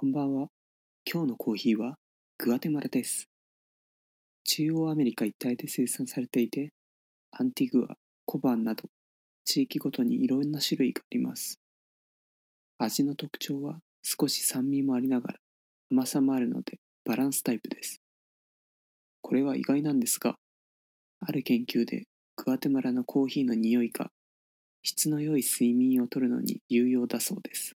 こんばんは。今日のコーヒーはグアテマラです。中央アメリカ一帯で生産されていて、アンティグア、コバンなど地域ごとにいろんな種類があります。味の特徴は少し酸味もありながら甘さもあるのでバランスタイプです。これは意外なんですが、ある研究でグアテマラのコーヒーの匂いが質の良い睡眠をとるのに有用だそうです。